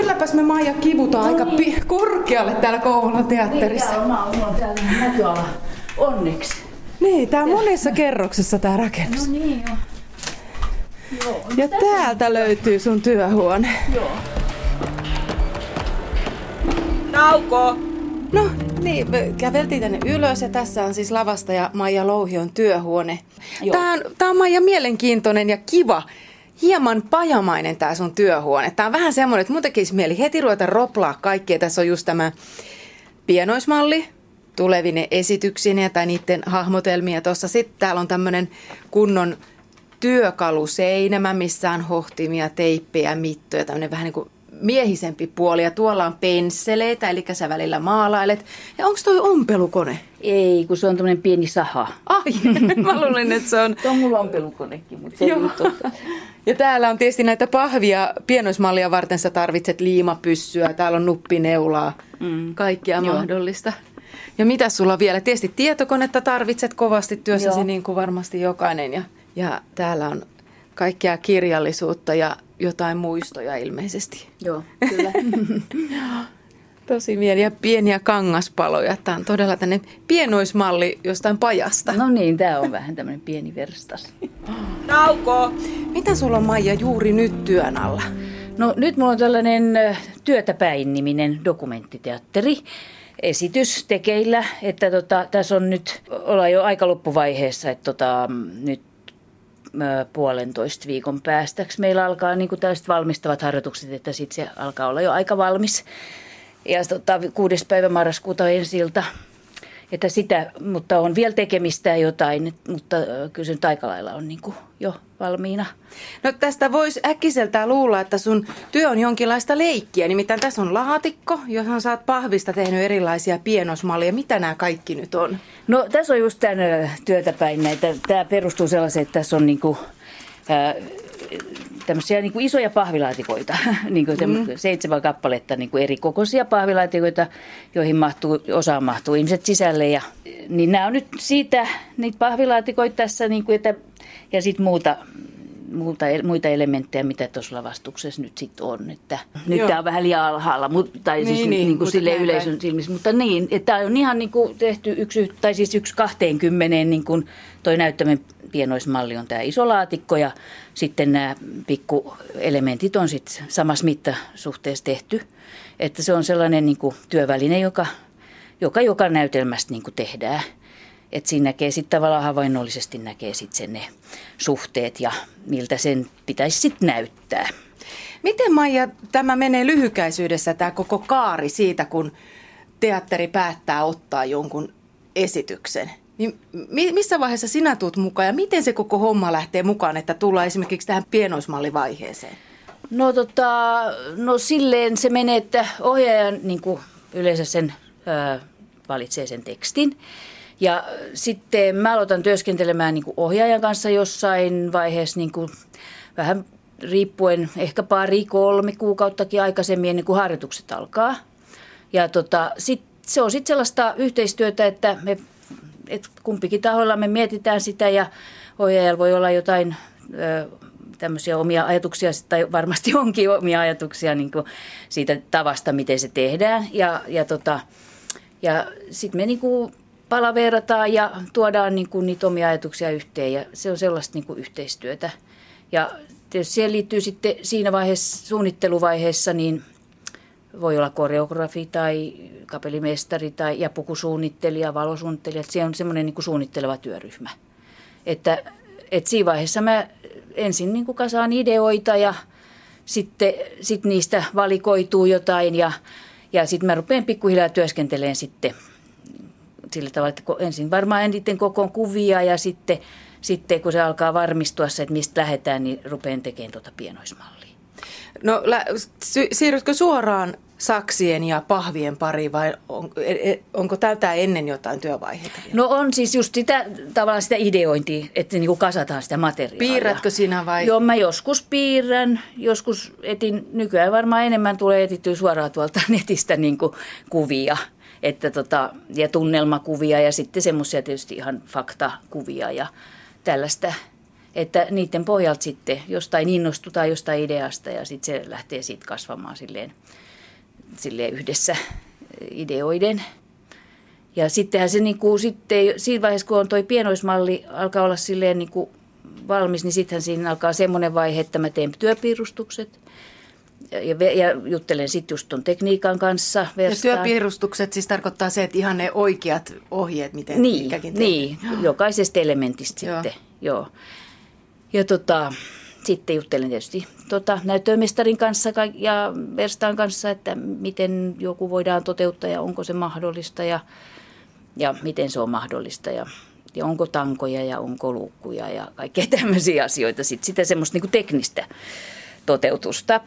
kylläpäs me Maija kivutaan no aika niin. pi- korkealle täällä Kouvolan teatterissa. Niin, täällä on, on täällä näköala. Onneksi. Niin, tää on monessa kerroksessa tää rakennus. No niin jo. Joo, ja täältä löytyy sun työhuone. Joo. Nauko! No niin, me käveltiin tänne ylös ja tässä on siis lavasta ja Maija Louhion työhuone. Tämä on, tää on Maija mielenkiintoinen ja kiva. Hieman pajamainen tämä sun työhuone. Tämä on vähän semmoinen, että mun tekisi mieli heti ruveta roplaa kaikkea. Tässä on just tämä pienoismalli, tulevine esityksineen tai niiden hahmotelmia. Tuossa sitten täällä on tämmöinen kunnon työkaluseinämä, missä on hohtimia, teippejä, mittoja, tämmöinen vähän niin kuin miehisempi puoli ja tuolla on pensseleitä, eli sä välillä maalailet. Ja onko toi ompelukone? Ei, kun se on tämmöinen pieni saha. Ai, mä luulin, että se on... Tuo on mulla ompelukonekin, mutta se ei Ja täällä on tietysti näitä pahvia pienoismallia varten sä tarvitset liimapyssyä, täällä on nuppineulaa, mm. kaikkea Joo. mahdollista. Ja mitä sulla vielä? Tietysti tietokonetta tarvitset kovasti työssäsi Joo. niin kuin varmasti jokainen. Ja, ja täällä on kaikkea kirjallisuutta ja jotain muistoja ilmeisesti. Joo, kyllä. Tosi mieli ja pieniä kangaspaloja. Tämä on todella tänne pienoismalli jostain pajasta. No niin, tämä on vähän tämmöinen pieni verstas. Nauko! Mitä sulla on Maija juuri nyt työn alla? No nyt mulla on tällainen Työtä päin niminen dokumenttiteatteri esitys tekeillä, että tota, tässä on nyt, ollaan jo aika loppuvaiheessa, että tota, nyt puolentoista viikon päästä. Meillä alkaa niin kuin tällaiset valmistavat harjoitukset, että sitten se alkaa olla jo aika valmis. Ja tota, kuudes päivä marraskuuta ensiltä. Että sitä, mutta on vielä tekemistä jotain, mutta kyllä se nyt aika lailla on niin jo valmiina. No tästä voisi äkkiseltään luulla, että sun työ on jonkinlaista leikkiä. Nimittäin tässä on laatikko, johon oot pahvista tehnyt erilaisia pienosmalleja. Mitä nämä kaikki nyt on? No tässä on just tämän työtä päin näitä. Tämä perustuu sellaiseen, että tässä on niin kuin, ää, tämmöisiä niin kuin isoja pahvilaatikoita, niin kuin mm. seitsemän kappaletta niin kuin eri kokoisia pahvilaatikoita, joihin mahtuu, osaan mahtuu ihmiset sisälle. Ja, niin nämä on nyt siitä, niitä pahvilaatikoita tässä, niin kuin, että, ja sitten muuta, muuta, muita elementtejä, mitä tuossa lavastuksessa nyt sitten on. Että nyt tämä on vähän liian alhaalla, mutta, tai niin, siis niin, niin kuin sille yleisön silmissä. Mutta niin, että tämä on ihan niin kuin tehty yksi, tai siis yksi kahteenkymmeneen niin kuin toi näyttämön pienoismalli on tämä iso laatikko ja sitten nämä pikkuelementit on sitten samassa mittasuhteessa tehty. Että se on sellainen niin kuin työväline, joka joka, joka näytelmästä niin kuin tehdään. Että siinä näkee sitten tavallaan havainnollisesti näkee sitten sen ne suhteet ja miltä sen pitäisi sitten näyttää. Miten Maija tämä menee lyhykäisyydessä tämä koko kaari siitä, kun teatteri päättää ottaa jonkun esityksen? Niin missä vaiheessa sinä tulet mukaan ja miten se koko homma lähtee mukaan, että tullaan esimerkiksi tähän pienoismallivaiheeseen? No, tota, no silleen se menee, että ohjaaja niin kuin yleensä sen ö, valitsee sen tekstin. Ja sitten mä aloitan työskentelemään niin kuin ohjaajan kanssa jossain vaiheessa niin kuin vähän riippuen ehkä pari, kolme kuukauttakin aikaisemmin ennen kuin harjoitukset alkaa. Ja tota, sit, se on sitten sellaista yhteistyötä, että me et kumpikin tahoilla me mietitään sitä ja ohjaajalla voi olla jotain ö, tämmöisiä omia ajatuksia, tai varmasti onkin omia ajatuksia niin kuin siitä tavasta, miten se tehdään. Ja, ja, tota, ja sitten me niin kuin palaverataan ja tuodaan niin kuin niitä omia ajatuksia yhteen ja se on sellaista niin kuin yhteistyötä. Ja siihen liittyy sitten siinä vaiheessa, suunnitteluvaiheessa, niin voi olla koreografi tai kapellimestari tai, ja pukusuunnittelija, valosuunnittelija. Siellä on semmoinen niin suunnitteleva työryhmä. Että, että siinä vaiheessa mä ensin niin kuin kasaan ideoita ja sitten sit niistä valikoituu jotain ja, ja sitten mä rupean pikkuhiljaa työskentelemään sitten sillä tavalla, että ensin varmaan eniten kokoon kuvia ja sitten, sitten kun se alkaa varmistua se, että mistä lähdetään, niin rupean tekemään tuota pienoismallia. No siirrytkö suoraan saksien ja pahvien pari vai on, e, e, onko tätä ennen jotain työvaiheita? No on siis just sitä tavallaan sitä ideointia, että niin kuin kasataan sitä materiaalia. Piirrätkö sinä vai? Joo, mä joskus piirrän, joskus etin, nykyään varmaan enemmän tulee etittyä suoraan tuolta netistä niin kuin kuvia. Että tota, ja tunnelmakuvia ja sitten semmoisia tietysti ihan faktakuvia ja tällaista. Että niiden pohjalta sitten jostain innostutaan jostain ideasta ja sitten se lähtee siitä kasvamaan silleen, silleen yhdessä ideoiden. Ja sittenhän se niin kuin, sitten, siinä vaiheessa, kun on toi pienoismalli, alkaa olla silleen niin kuin valmis, niin sittenhän siinä alkaa semmoinen vaihe, että mä teen työpiirustukset – ja, ja juttelen sitten just tuon tekniikan kanssa. Verstaan. Ja työpiirustukset siis tarkoittaa se, että ihan ne oikeat ohjeet, miten niin, mikäkin Niin, jokaisesta elementistä joo. sitten, joo. Ja tota, sitten juttelen tietysti tota, näyttömestarin kanssa ja Verstaan kanssa, että miten joku voidaan toteuttaa ja onko se mahdollista ja, ja miten se on mahdollista ja, ja onko tankoja ja onko luukkuja ja kaikkea tämmöisiä asioita. Sitten sitä semmoista niin teknistä toteutusta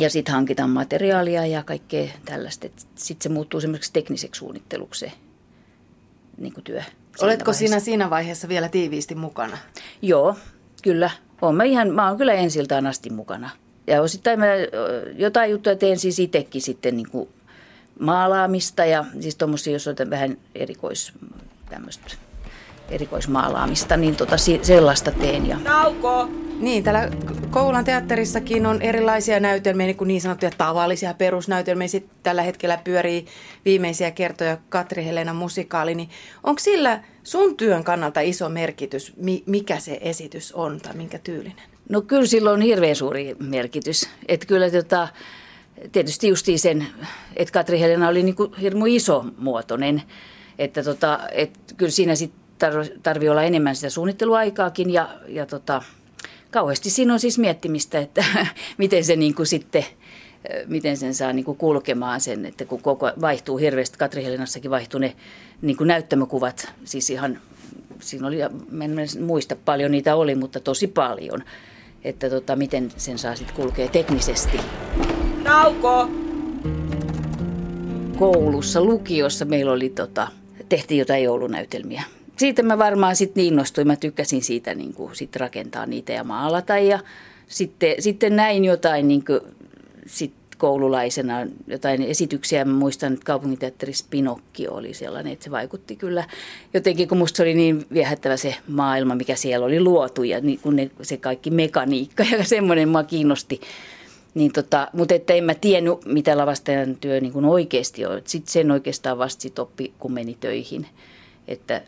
ja sitten hankitaan materiaalia ja kaikkea tällaista. Sitten se muuttuu semmoiseksi tekniseksi suunnitteluksi se niin työ. Oletko vaiheessa. sinä siinä vaiheessa vielä tiiviisti mukana? Joo, kyllä. Olen mä, ihan, mä olen kyllä ensiltaan asti mukana. Ja osittain mä jotain juttuja teen siis itsekin sitten niin kuin maalaamista ja siis tuommoisia, jos on vähän erikois tämmöistä erikoismaalaamista, niin tota, sellaista teen. Ja... Nauko! Niin, täällä Koulan teatterissakin on erilaisia näytelmiä, niin kuin niin sanottuja tavallisia perusnäytelmiä. Sitten tällä hetkellä pyörii viimeisiä kertoja Katri Helena musikaali. Niin onko sillä sun työn kannalta iso merkitys, mikä se esitys on tai minkä tyylinen? No kyllä sillä on hirveän suuri merkitys. Että kyllä tota, tietysti justiin sen, että Katri Helena oli niin kuin hirmu iso muotoinen. Että tota, et kyllä siinä sitten tarvii olla enemmän sitä suunnitteluaikaakin ja, ja tota, kauheasti siinä on siis miettimistä, että miten se niin kuin sitten miten sen saa niin kuin kulkemaan sen, että kun koko vaihtuu hirveästi, Katri Helenassakin vaihtuu ne niin kuin näyttämökuvat, siis ihan, siinä oli, en muista paljon niitä oli, mutta tosi paljon, että tota, miten sen saa sitten kulkea teknisesti. Nauko! Koulussa, lukiossa meillä oli, tota, tehtiin jotain joulunäytelmiä siitä mä varmaan sitten niin innostuin. Mä tykkäsin siitä niin kuin, sit rakentaa niitä ja maalata. Ja sitten, sitten näin jotain niin kuin, sit koululaisena jotain esityksiä. Mä muistan, että kaupunginteatterissa Pinokki oli sellainen, että se vaikutti kyllä jotenkin, kun musta oli niin viehättävä se maailma, mikä siellä oli luotu ja niin kun ne, se kaikki mekaniikka ja semmoinen mua kiinnosti. Niin tota, mutta että en mä tiennyt, mitä lavastajan työ niin kuin oikeasti on. Sitten sen oikeastaan vasta sit oppi, kun meni töihin. Että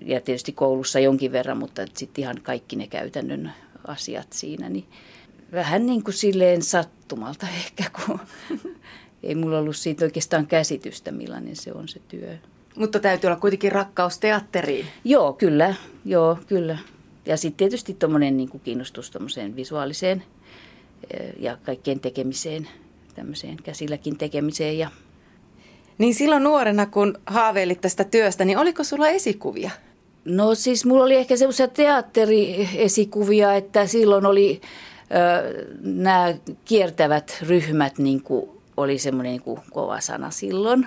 ja tietysti koulussa jonkin verran, mutta sitten ihan kaikki ne käytännön asiat siinä, niin vähän niin kuin silleen sattumalta ehkä, kun ei mulla ollut siitä oikeastaan käsitystä, millainen se on se työ. Mutta täytyy olla kuitenkin rakkaus teatteriin. Joo, kyllä. Joo, kyllä. Ja sitten tietysti tuommoinen niin kiinnostus tuommoiseen visuaaliseen eh, ja kaikkien tekemiseen, tämmöiseen käsilläkin tekemiseen ja niin silloin nuorena, kun haaveilit tästä työstä, niin oliko sulla esikuvia? No siis mulla oli ehkä semmoisia teatteriesikuvia, että silloin oli nämä kiertävät ryhmät niin kuin oli semmoinen niin kova sana silloin,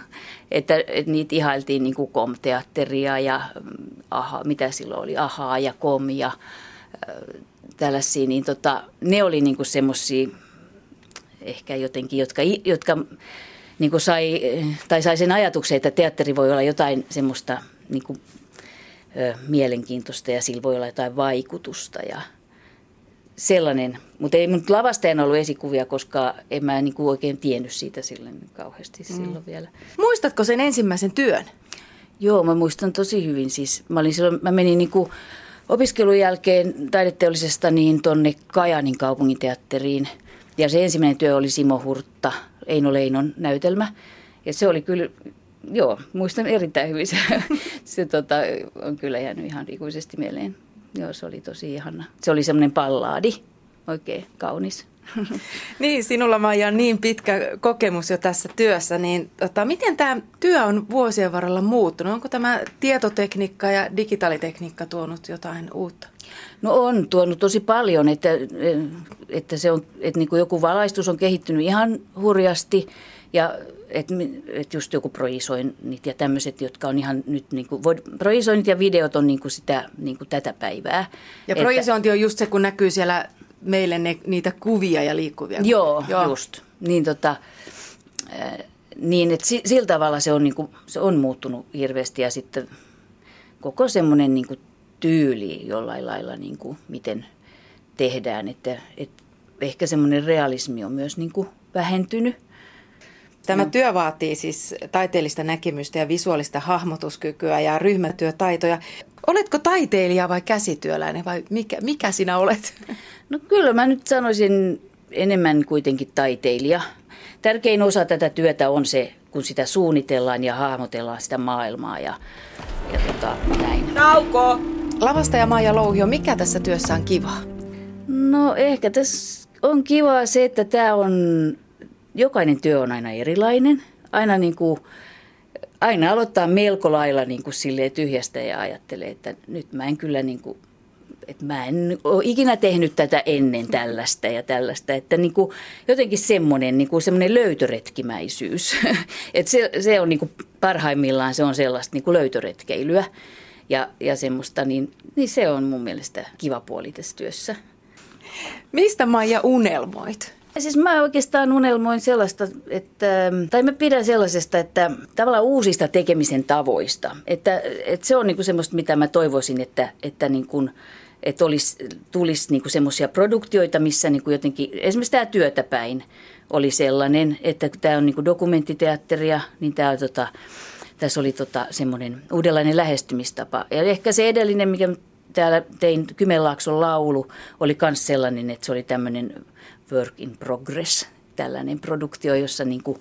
että, että niitä ihailtiin niin kuin kom-teatteria ja mm, aha, mitä silloin oli, ahaa ja kom ja äh, tällaisia, niin tota, ne oli niin kuin semmoisia ehkä jotenkin, jotka, jotka niin kuin sai, tai sai sen ajatuksen, että teatteri voi olla jotain semmoista niin kuin, ö, mielenkiintoista ja sillä voi olla jotain vaikutusta ja sellainen. Mutta ei mun lavastajana ollut esikuvia, koska en mä niin kuin oikein tiennyt siitä silloin kauheasti mm. silloin vielä. Muistatko sen ensimmäisen työn? Joo, mä muistan tosi hyvin. Siis mä, olin silloin, mä menin niin kuin opiskelun jälkeen taideteollisesta niin tonne Kajanin kaupunginteatteriin. Ja se ensimmäinen työ oli Simo Hurtta – Eino Leinon näytelmä. Ja se oli kyllä, joo, muistan erittäin hyvin. Se, se tota, on kyllä jäänyt ihan ikuisesti mieleen. Joo, se oli tosi ihana. Se oli semmoinen pallaadi, oikein kaunis. Niin, sinulla Maija on niin pitkä kokemus jo tässä työssä, niin tota, miten tämä työ on vuosien varrella muuttunut? Onko tämä tietotekniikka ja digitaalitekniikka tuonut jotain uutta? No on tuonut tosi paljon, että, että, se on, että niin kuin joku valaistus on kehittynyt ihan hurjasti ja että, että just joku projisoinnit ja tämmöiset, jotka on ihan nyt, niin kuin, projisoinnit ja videot on niin kuin sitä, niin kuin tätä päivää. Ja projisointi on just se, kun näkyy siellä meille ne, niitä kuvia ja liikkuvia kuvia. Joo, Joo. just. Niin, tota, niin että sillä tavalla se on, niin kuin, se on muuttunut hirveästi ja sitten koko semmoinen niin kuin tyyli jollain lailla, niin kuin, miten tehdään. Että, että ehkä semmoinen realismi on myös niin kuin vähentynyt. Tämä no. työ vaatii siis taiteellista näkemystä ja visuaalista hahmotuskykyä ja ryhmätyötaitoja. Oletko taiteilija vai käsityöläinen vai mikä, mikä sinä olet? No kyllä mä nyt sanoisin enemmän kuitenkin taiteilija. Tärkein osa tätä työtä on se, kun sitä suunnitellaan ja hahmotellaan sitä maailmaa ja, ja tota, näin. Nauko! Lavastaja Maija Louhio, mikä tässä työssä on kivaa? No ehkä tässä on kivaa se, että tämä on, jokainen työ on aina erilainen. Aina niin kuin, aina aloittaa melko lailla niin kuin silleen tyhjästä ja ajattelee, että nyt mä en kyllä niin kuin että mä en ole ikinä tehnyt tätä ennen tällaista ja tällaista. Että niin kuin jotenkin semmoinen, niin kuin semmoinen löytöretkimäisyys. että se, se on niin kuin parhaimmillaan se on sellaista niin kuin löytöretkeilyä ja, ja semmoista, niin, niin se on mun mielestä kiva puoli tässä työssä. Mistä Maija unelmoit? Siis mä oikeastaan unelmoin sellaista, että, tai mä pidän sellaisesta, että tavallaan uusista tekemisen tavoista. Että, että se on niin kuin semmoista, mitä mä toivoisin, että, että niin kuin, että olisi, tulisi niin semmoisia produktioita, missä niin kuin jotenkin, esimerkiksi tämä työtäpäin oli sellainen, että kun tämä on niin kuin dokumenttiteatteria, niin tämä tota, tässä oli tota semmoinen uudenlainen lähestymistapa. Ja ehkä se edellinen, mikä täällä tein Kymenlaakson laulu, oli myös sellainen, että se oli tämmöinen work in progress, tällainen produktio, jossa niin kuin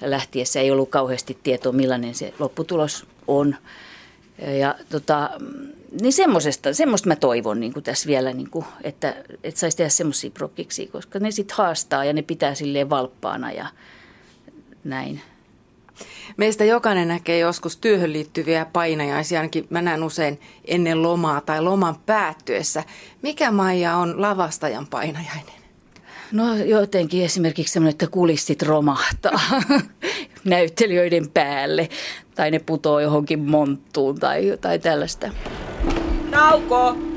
lähtiessä ei ollut kauheasti tietoa, millainen se lopputulos on. Ja tota, niin semmoisesta, semmoista mä toivon niin kuin tässä vielä, niin kuin, että, että saisi tehdä semmoisia prokkiksi, koska ne sitten haastaa ja ne pitää silleen valppaana ja näin. Meistä jokainen näkee joskus työhön liittyviä painajaisia, ainakin mä näen usein ennen lomaa tai loman päättyessä. Mikä Maija on lavastajan painajainen? No jotenkin esimerkiksi semmoinen, että kulissit romahtaa näyttelijöiden päälle tai ne putoo johonkin monttuun tai, tai tällaista. Nauko!